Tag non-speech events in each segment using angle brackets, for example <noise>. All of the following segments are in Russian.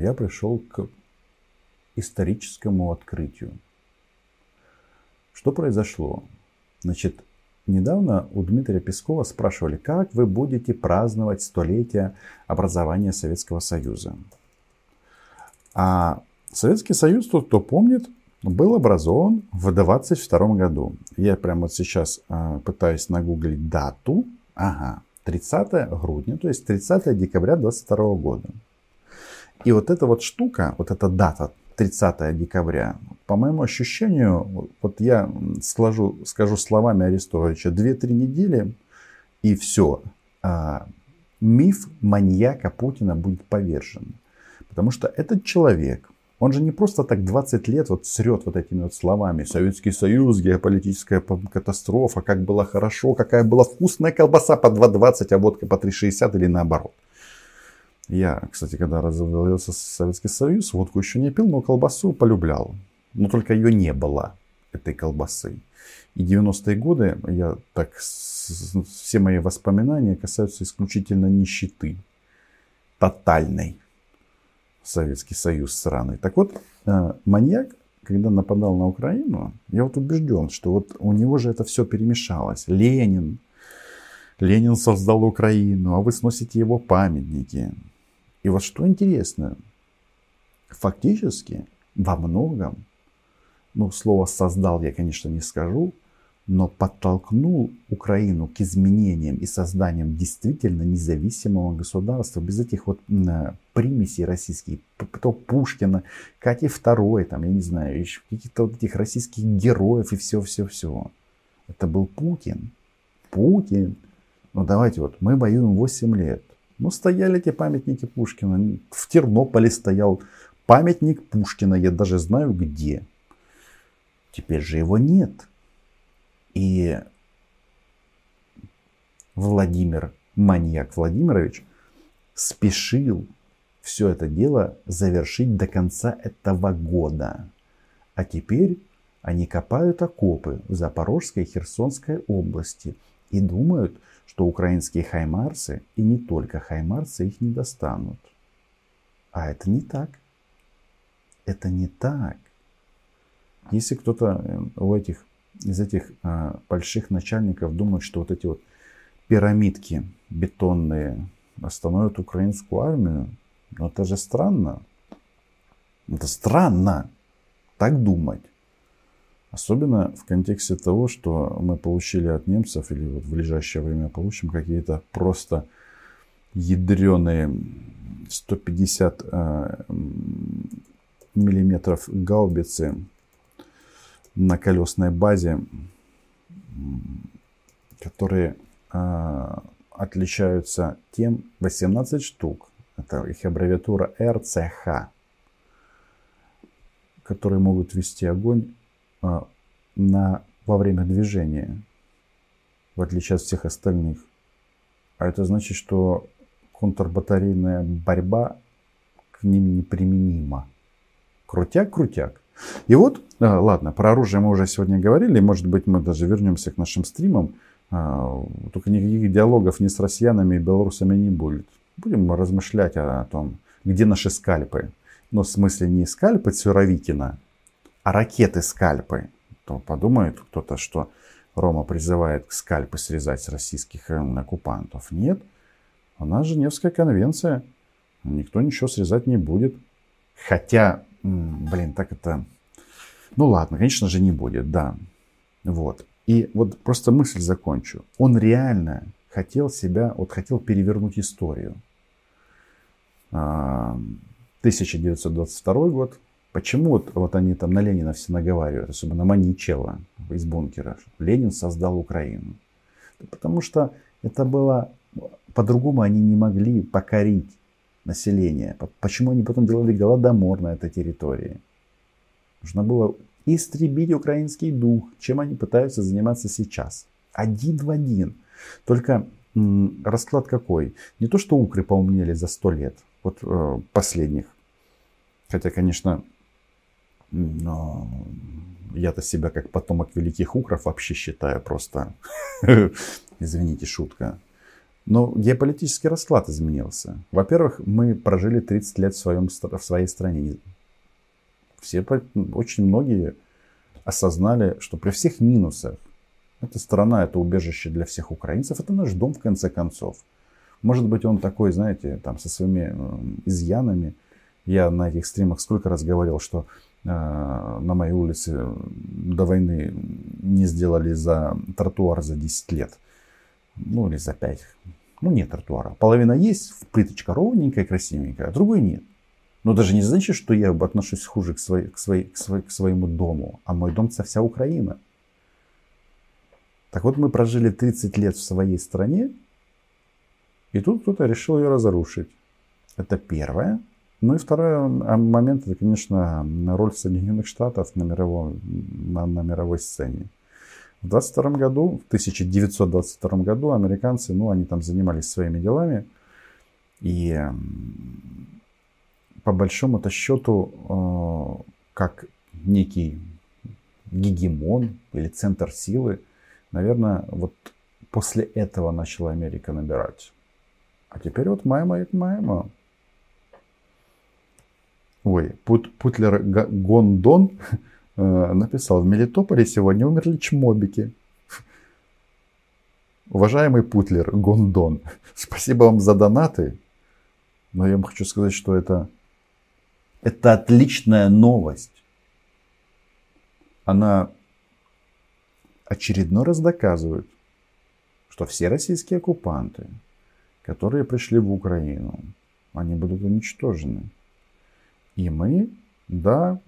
я пришел к историческому открытию. Что произошло? Значит, недавно у Дмитрия Пескова спрашивали, как вы будете праздновать столетие образования Советского Союза. А Советский Союз, тот, кто помнит, был образован в 22 году. Я прямо вот сейчас э, пытаюсь нагуглить дату. Ага, 30 грудня, то есть 30 декабря 22 года. И вот эта вот штука, вот эта дата 30 декабря, по моему ощущению, вот я сложу, скажу словами Арестовича, 2-3 недели и все. А, миф маньяка Путина будет повержен. Потому что этот человек, он же не просто так 20 лет вот срет вот этими вот словами. Советский Союз, геополитическая катастрофа, как было хорошо, какая была вкусная колбаса по 2,20, а водка по 3,60 или наоборот. Я, кстати, когда развалился Советский Союз, водку еще не пил, но колбасу полюблял. Но только ее не было, этой колбасы. И 90-е годы, я так, все мои воспоминания касаются исключительно нищеты. Тотальной. Советский Союз сраный. Так вот, э, маньяк, когда нападал на Украину, я вот убежден, что вот у него же это все перемешалось. Ленин, Ленин создал Украину, а вы сносите его памятники. И вот что интересно, фактически во многом, ну, слово «создал» я, конечно, не скажу, но подтолкнул Украину к изменениям и созданиям действительно независимого государства, без этих вот примесей российских, кто Пушкина, Кати II, там, я не знаю, еще каких-то вот этих российских героев и все-все-все. Это был Путин. Путин. Ну давайте вот, мы воюем 8 лет. Ну, стояли эти памятники Пушкина. В Тернополе стоял памятник Пушкина. Я даже знаю где. Теперь же его нет. И Владимир, маньяк Владимирович, спешил все это дело завершить до конца этого года. А теперь они копают окопы в Запорожской и Херсонской области и думают, что украинские хаймарсы и не только хаймарсы их не достанут. А это не так. Это не так. Если кто-то э, у этих, из этих а, больших начальников думает, что вот эти вот пирамидки бетонные остановят украинскую армию, ну это же странно. Это странно так думать. Особенно в контексте того, что мы получили от немцев или вот в ближайшее время получим какие-то просто ядреные 150 э, миллиметров гаубицы на колесной базе, которые э, отличаются тем 18 штук. Это их аббревиатура РЦХ, которые могут вести огонь на, во время движения, в отличие от всех остальных. А это значит, что контрбатарейная борьба к ним неприменима. Крутяк-крутяк. И вот, а, ладно, про оружие мы уже сегодня говорили, может быть, мы даже вернемся к нашим стримам. А, только никаких диалогов ни с россиянами и белорусами не будет. Будем размышлять о том, где наши скальпы. Но в смысле не скальпы Цюровикина, а ракеты скальпы, то подумает кто-то, что Рома призывает скальпы срезать с российских э, оккупантов. Нет, у нас Женевская конвенция, никто ничего срезать не будет. Хотя, блин, так это... Ну ладно, конечно же не будет, да. Вот. И вот просто мысль закончу. Он реально хотел себя, вот хотел перевернуть историю. 1922 а, год, Почему вот, вот они там на Ленина все наговаривают, особенно Маничева из бункера, Ленин создал Украину? Потому что это было, по-другому они не могли покорить население. Почему они потом делали голодомор на этой территории? Нужно было истребить украинский дух, чем они пытаются заниматься сейчас. Один в один. Только м- расклад какой? Не то, что укры поумнели за сто лет, вот э, последних. Хотя, конечно, но я-то себя как потомок великих укров вообще считаю просто, <laughs> извините, шутка. Но геополитический расклад изменился. Во-первых, мы прожили 30 лет в, своем, в своей стране. Все, очень многие осознали, что при всех минусах, эта страна, это убежище для всех украинцев, это наш дом в конце концов. Может быть, он такой, знаете, там со своими э, изъянами. Я на этих стримах сколько раз говорил, что на моей улице до войны не сделали за тротуар за 10 лет. Ну или за 5. Ну нет тротуара. Половина есть, плиточка ровненькая, красивенькая, а другой нет. Но даже не значит, что я отношусь хуже к, своей, к, своей, к, своей, к своему дому. А мой дом это вся Украина. Так вот мы прожили 30 лет в своей стране, и тут кто-то решил ее разрушить. Это первое. Ну и второй а, момент, это, конечно, роль Соединенных Штатов на мировой, на, на мировой сцене. В 22 году, в 1922 году американцы, ну, они там занимались своими делами. И по большому-то счету, э, как некий гегемон или центр силы, наверное, вот после этого начала Америка набирать. А теперь вот Майма и Майма. Ой, Пут, Путлер Гондон э, написал, в Мелитополе сегодня умерли чмобики. Уважаемый Путлер Гондон, спасибо вам за донаты, но я вам хочу сказать, что это, это отличная новость. Она очередной раз доказывает, что все российские оккупанты, которые пришли в Украину, они будут уничтожены. И мы, да,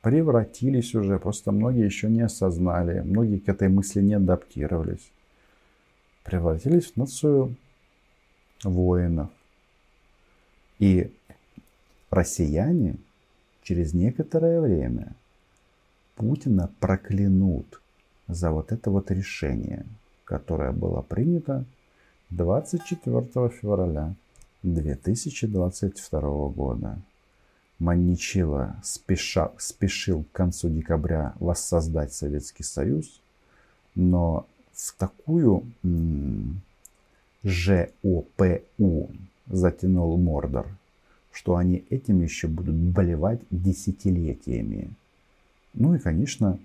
превратились уже, просто многие еще не осознали, многие к этой мысли не адаптировались. Превратились в нацию воинов. И россияне через некоторое время Путина проклянут за вот это вот решение, которое было принято 24 февраля 2022 года. Манничила спеша, спешил к концу декабря воссоздать Советский Союз, но в такую м- ЖОПУ затянул Мордор, что они этим еще будут болевать десятилетиями. Ну и, конечно,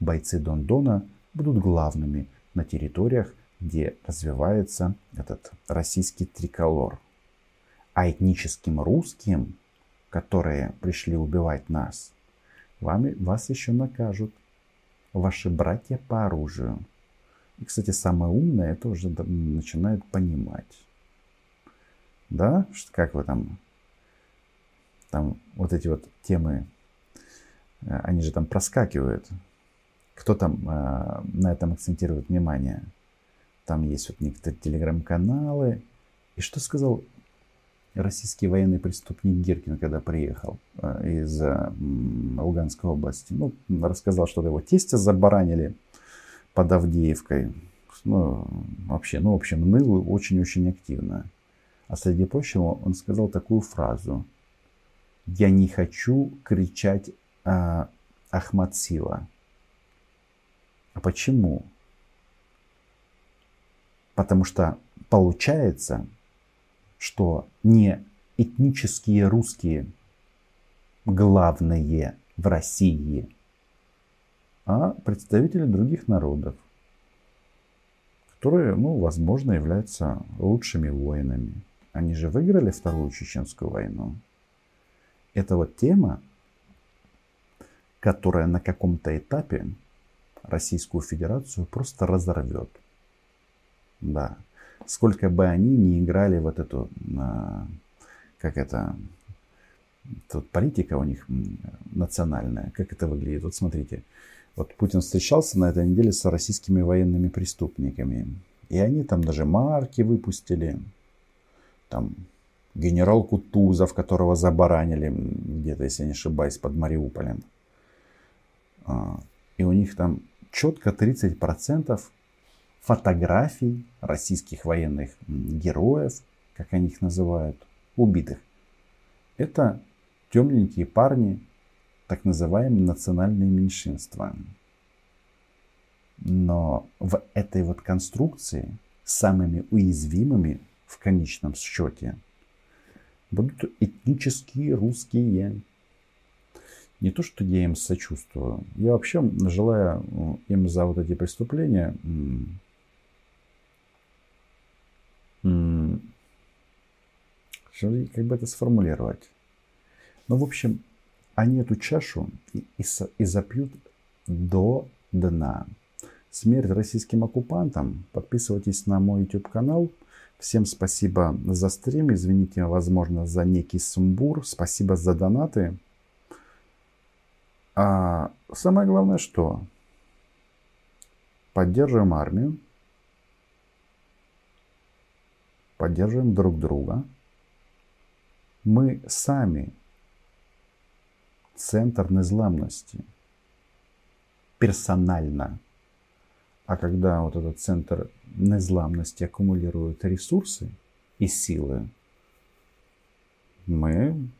бойцы Дондона будут главными на территориях, где развивается этот российский триколор. А этническим русским, которые пришли убивать нас, вами, вас еще накажут. Ваши братья по оружию. И, кстати, самое умное это уже начинают понимать. Да, как вы там, там вот эти вот темы, э, они же там проскакивают. Кто там э, на этом акцентирует внимание? Там есть вот некоторые телеграм-каналы. И что сказал российский военный преступник Гиркин, когда приехал э, из э, Луганской области? Ну, рассказал, что его тестя забаранили под Авдеевкой. Ну, вообще, ну, в общем, ныл очень-очень активно. А среди прочего он сказал такую фразу. Я не хочу кричать э, Ахмад Сила. А почему? Потому что получается, что не этнические русские главные в России, а представители других народов, которые, ну, возможно, являются лучшими воинами. Они же выиграли Вторую Чеченскую войну. Это вот тема, которая на каком-то этапе Российскую Федерацию просто разорвет. Да. Сколько бы они ни играли вот эту, а, как это, тут политика у них национальная, как это выглядит. Вот смотрите, вот Путин встречался на этой неделе с российскими военными преступниками. И они там даже марки выпустили. Там генерал Кутузов, которого забаранили где-то, если не ошибаюсь, под Мариуполем. А, и у них там четко 30% фотографий российских военных героев, как они их называют, убитых. Это темненькие парни, так называемые национальные меньшинства. Но в этой вот конструкции самыми уязвимыми в конечном счете будут этнические русские. Не то, что я им сочувствую. Я вообще желаю им за вот эти преступления как бы это сформулировать. Ну, в общем, они эту чашу и, и, и запьют до дна. Смерть российским оккупантам. Подписывайтесь на мой YouTube канал. Всем спасибо за стрим. Извините, возможно, за некий сумбур. Спасибо за донаты. А самое главное, что поддерживаем армию, поддерживаем друг друга. Мы сами центр незламности. Персонально. А когда вот этот центр незламности аккумулирует ресурсы и силы, мы,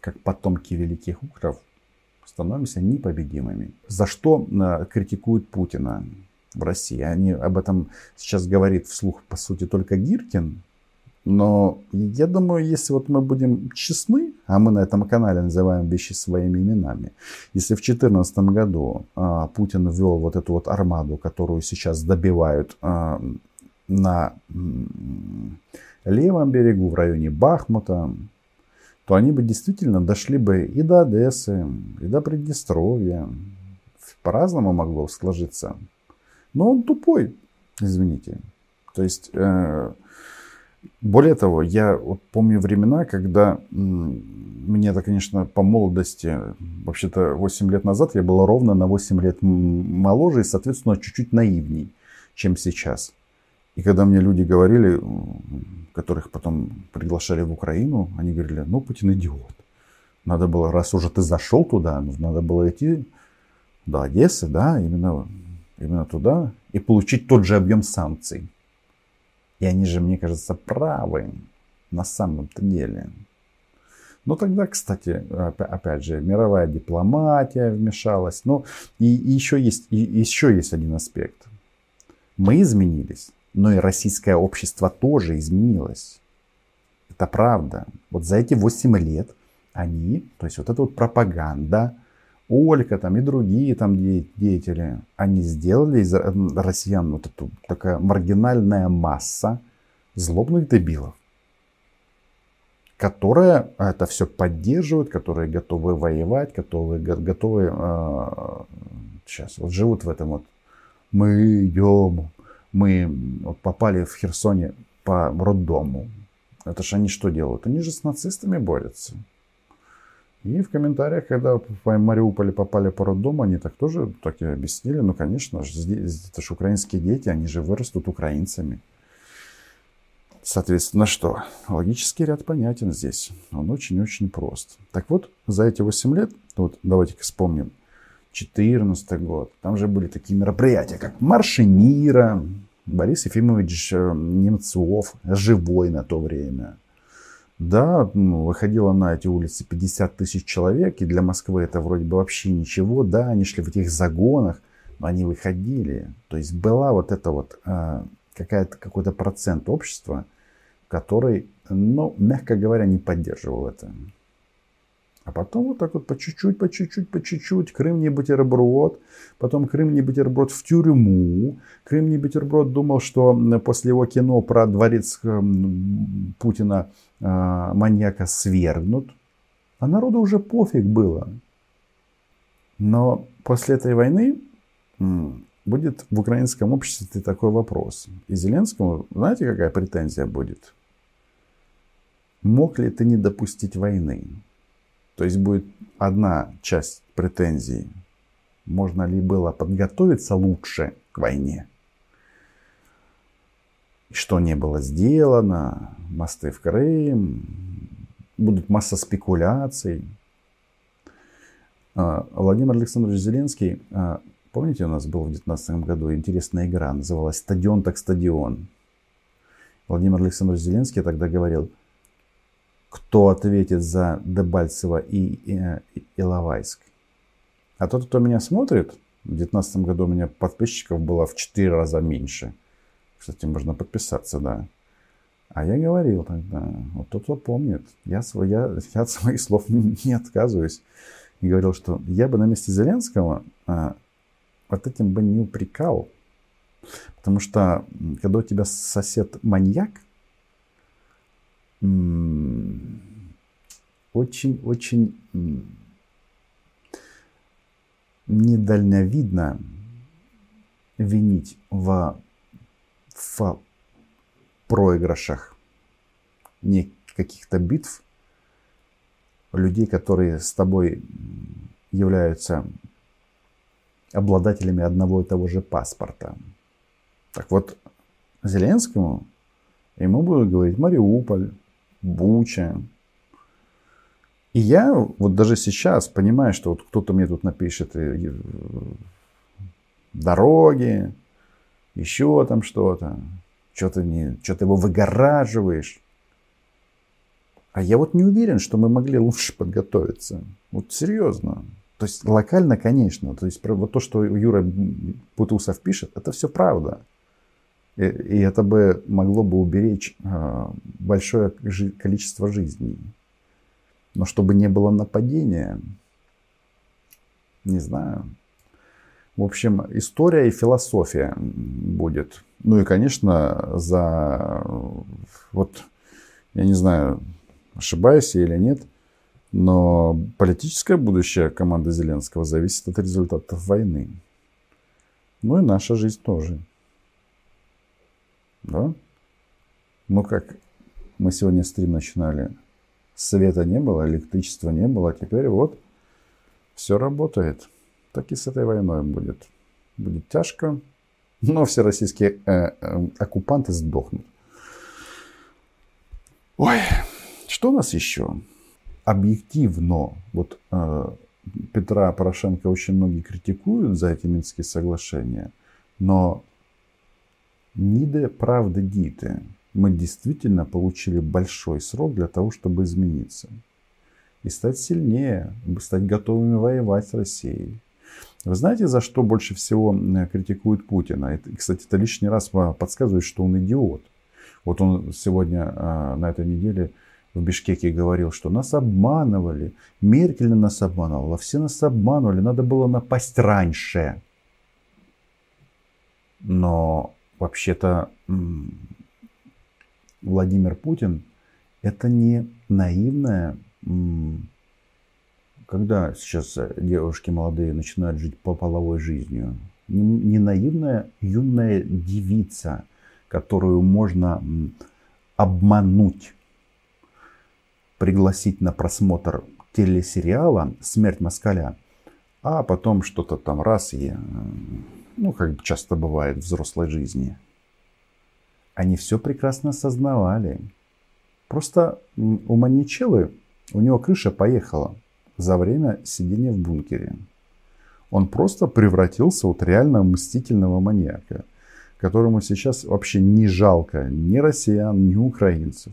как потомки великих укров, становимся непобедимыми. За что э, критикуют Путина в России? Они об этом сейчас говорит вслух, по сути, только Гиркин, но я думаю, если вот мы будем честны, а мы на этом канале называем вещи своими именами, если в 2014 году а, Путин ввел вот эту вот армаду, которую сейчас добивают а, на левом берегу, в районе Бахмута, то они бы действительно дошли бы и до Одессы, и до Приднестровья. По-разному могло сложиться. Но он тупой, извините. То есть... Э, более того, я вот помню времена, когда мне это, конечно, по молодости, вообще-то 8 лет назад я был ровно на 8 лет моложе и, соответственно, чуть-чуть наивней, чем сейчас. И когда мне люди говорили, которых потом приглашали в Украину, они говорили, ну, Путин идиот. Надо было, раз уже ты зашел туда, надо было идти до Одессы, да, именно, именно туда, и получить тот же объем санкций. И они же, мне кажется, правы на самом-то деле. Но тогда, кстати, опять же, мировая дипломатия вмешалась. Но и, и еще, есть, и еще есть один аспект. Мы изменились, но и российское общество тоже изменилось. Это правда. Вот за эти 8 лет они, то есть вот эта вот пропаганда, Олька там и другие там деятели, они сделали из россиян вот эту такая маргинальная масса злобных дебилов, которая это все поддерживают, которые готовы воевать, готовы, готовы э, сейчас вот живут в этом вот мы идем, мы вот попали в Херсоне по роддому. Это же они что делают? Они же с нацистами борются. И в комментариях, когда в Мариуполе попали по роддому, они так тоже так и объяснили. Ну, конечно, здесь, это же украинские дети, они же вырастут украинцами. Соответственно, что? Логический ряд понятен здесь. Он очень-очень прост. Так вот, за эти 8 лет, вот давайте-ка вспомним, 14 год, там же были такие мероприятия, как Марши мира, Борис Ефимович э, Немцов, живой на то время – да, ну, выходило на эти улицы 50 тысяч человек, и для Москвы это вроде бы вообще ничего. Да, они шли в этих загонах, но они выходили. То есть была вот это вот э, какая-то, какой-то процент общества, который, ну, мягко говоря, не поддерживал это. А потом вот так вот по чуть-чуть, по чуть-чуть, по чуть-чуть. Крым не бутерброд. Потом Крым не бутерброд в тюрьму. Крым не бутерброд думал, что после его кино про дворец эм, Путина э, маньяка свергнут. А народу уже пофиг было. Но после этой войны будет в украинском обществе такой вопрос. И Зеленскому, знаете, какая претензия будет? Мог ли ты не допустить войны? То есть будет одна часть претензий. Можно ли было подготовиться лучше к войне? Что не было сделано, мосты в Крым, будут масса спекуляций. А, Владимир Александрович Зеленский, а, помните, у нас был в 2019 году интересная игра, называлась «Стадион так стадион». Владимир Александрович Зеленский тогда говорил, кто ответит за Дебальцево и, и Иловайск. А тот, кто меня смотрит, в 2019 году у меня подписчиков было в 4 раза меньше. Кстати, можно подписаться, да. А я говорил тогда, вот тот, кто помнит, я, свой, я, <laughs> я от своих слов не, не отказываюсь. И говорил, что я бы на месте Зеленского а, вот этим бы не упрекал. Потому что, когда у тебя сосед маньяк, очень-очень недальновидно винить в, в проигрышах не каких-то битв людей, которые с тобой являются обладателями одного и того же паспорта. Так вот, Зеленскому ему будут говорить Мариуполь, Буча. И я вот даже сейчас понимаю, что вот кто-то мне тут напишет э, дороги, еще там что-то. Что-то не, что-то его выгораживаешь. А я вот не уверен, что мы могли лучше подготовиться. Вот серьезно. То есть локально, конечно. То есть вот то, что Юра Путусов пишет, это все правда. И, это бы могло бы уберечь э, большое количество жизней. Но чтобы не было нападения, не знаю. В общем, история и философия будет. Ну и, конечно, за... Вот, я не знаю, ошибаюсь я или нет, но политическое будущее команды Зеленского зависит от результатов войны. Ну и наша жизнь тоже. Да? Ну как мы сегодня стрим начинали, света не было, электричества не было, а теперь вот все работает. Так и с этой войной будет. Будет тяжко, но все российские э, э, оккупанты сдохнут. Ой, что у нас еще? Объективно, вот э, Петра Порошенко очень многие критикуют за эти Минские соглашения, но ниде правды діти. Мы действительно получили большой срок для того, чтобы измениться. И стать сильнее, стать готовыми воевать с Россией. Вы знаете, за что больше всего критикуют Путина? И, кстати, это лишний раз подсказывает, что он идиот. Вот он сегодня а, на этой неделе в Бишкеке говорил, что нас обманывали, Меркель нас обманывала, все нас обманывали, надо было напасть раньше. Но вообще-то Владимир Путин это не наивная когда сейчас девушки молодые начинают жить по половой жизнью, не наивная юная девица, которую можно обмануть, пригласить на просмотр телесериала «Смерть москаля», а потом что-то там раз и, ну, как часто бывает в взрослой жизни. Они все прекрасно осознавали. Просто у маньячелы, у него крыша поехала за время сидения в бункере. Он просто превратился вот реально мстительного маньяка, которому сейчас вообще не жалко ни россиян, ни украинцев.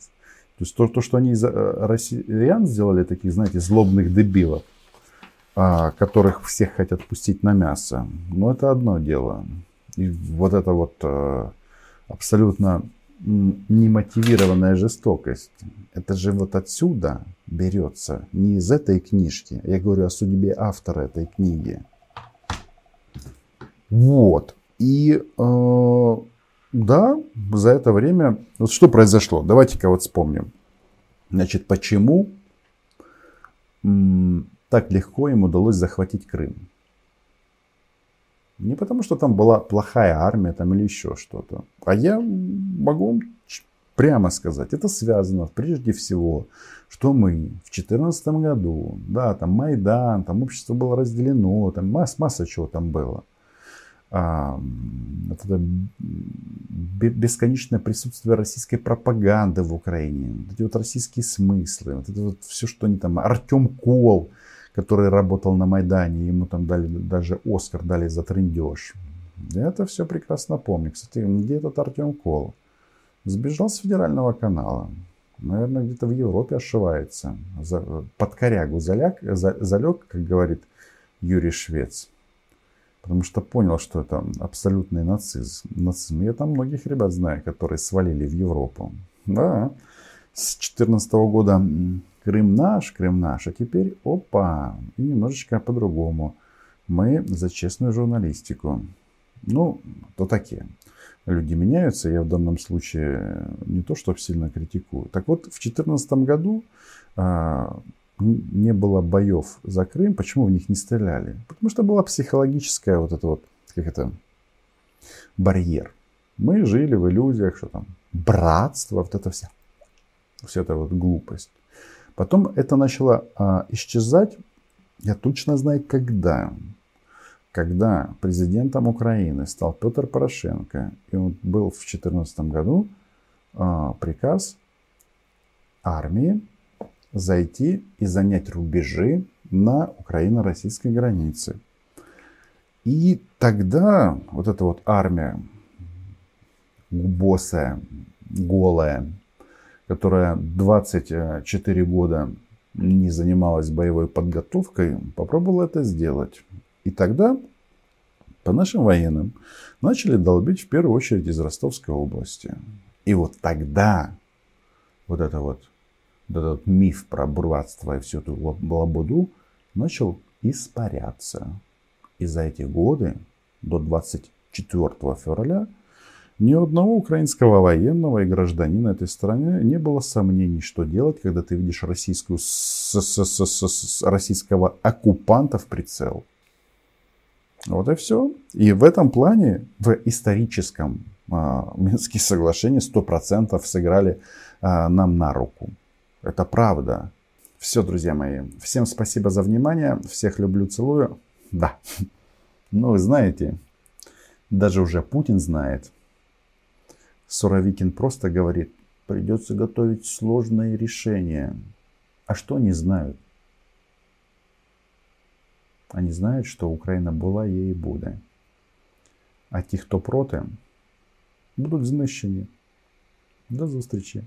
То есть то, то что они из э, россиян сделали таких, знаете, злобных дебилов, которых всех хотят пустить на мясо, ну это одно дело. И вот это вот э, абсолютно немотивированная жестокость. Это же вот отсюда берется, не из этой книжки. Я говорю о судьбе автора этой книги. Вот. И э, да, за это время... Вот что произошло? Давайте-ка вот вспомним. Значит, почему так легко им удалось захватить Крым? Не потому, что там была плохая армия там, или еще что-то. А я могу прямо сказать, это связано прежде всего, что мы в 2014 году, да, там Майдан, там общество было разделено, там масса, масса чего там было. А, это бесконечное присутствие российской пропаганды в Украине, вот эти вот российские смыслы, вот это вот все, что они там, Артем Кол, который работал на Майдане, ему там дали даже Оскар дали за трендеж. Это все прекрасно помню. Кстати, где этот Артем Кол? Сбежал с федерального канала. Наверное, где-то в Европе ошивается. За, под корягу заляг, за, залег, как говорит Юрий Швец. Потому что понял, что это абсолютный нацизм. нацизм. Я там многих ребят знаю, которые свалили в Европу. Да, с 2014 года Крым наш, Крым наш, а теперь опа, и немножечко по-другому. Мы за честную журналистику. Ну, то такие. Люди меняются, я в данном случае не то, что сильно критикую. Так вот, в 2014 году а, не было боев за Крым. Почему в них не стреляли? Потому что была психологическая вот это вот, как это, барьер. Мы жили в иллюзиях, что там братство, вот это вся, вся эта вот глупость. Потом это начало а, исчезать, я точно знаю, когда. Когда президентом Украины стал Петр Порошенко, и он был в 2014 году а, приказ армии зайти и занять рубежи на украино-российской границе. И тогда вот эта вот армия босая, голая, которая 24 года не занималась боевой подготовкой, попробовала это сделать. И тогда по нашим военным начали долбить в первую очередь из Ростовской области. И вот тогда вот это вот этот миф про братство и всю эту лабуду начал испаряться. И за эти годы, до 24 февраля, ни у одного украинского военного и гражданина этой страны не было сомнений, что делать, когда ты видишь российскую, с, с, с, российского оккупанта в прицел. Вот и все. И в этом плане, в историческом а, Минские соглашения 100% сыграли а, нам на руку. Это правда. Все, друзья мои. Всем спасибо за внимание. Всех люблю, целую. Да. <laughs> Ну, вы знаете, даже уже Путин знает. Суровикин просто говорит, придется готовить сложные решения. А что они знают? Они знают, що Україна була, є і буде. А ті, хто проти, будуть знищені. До зустрічі!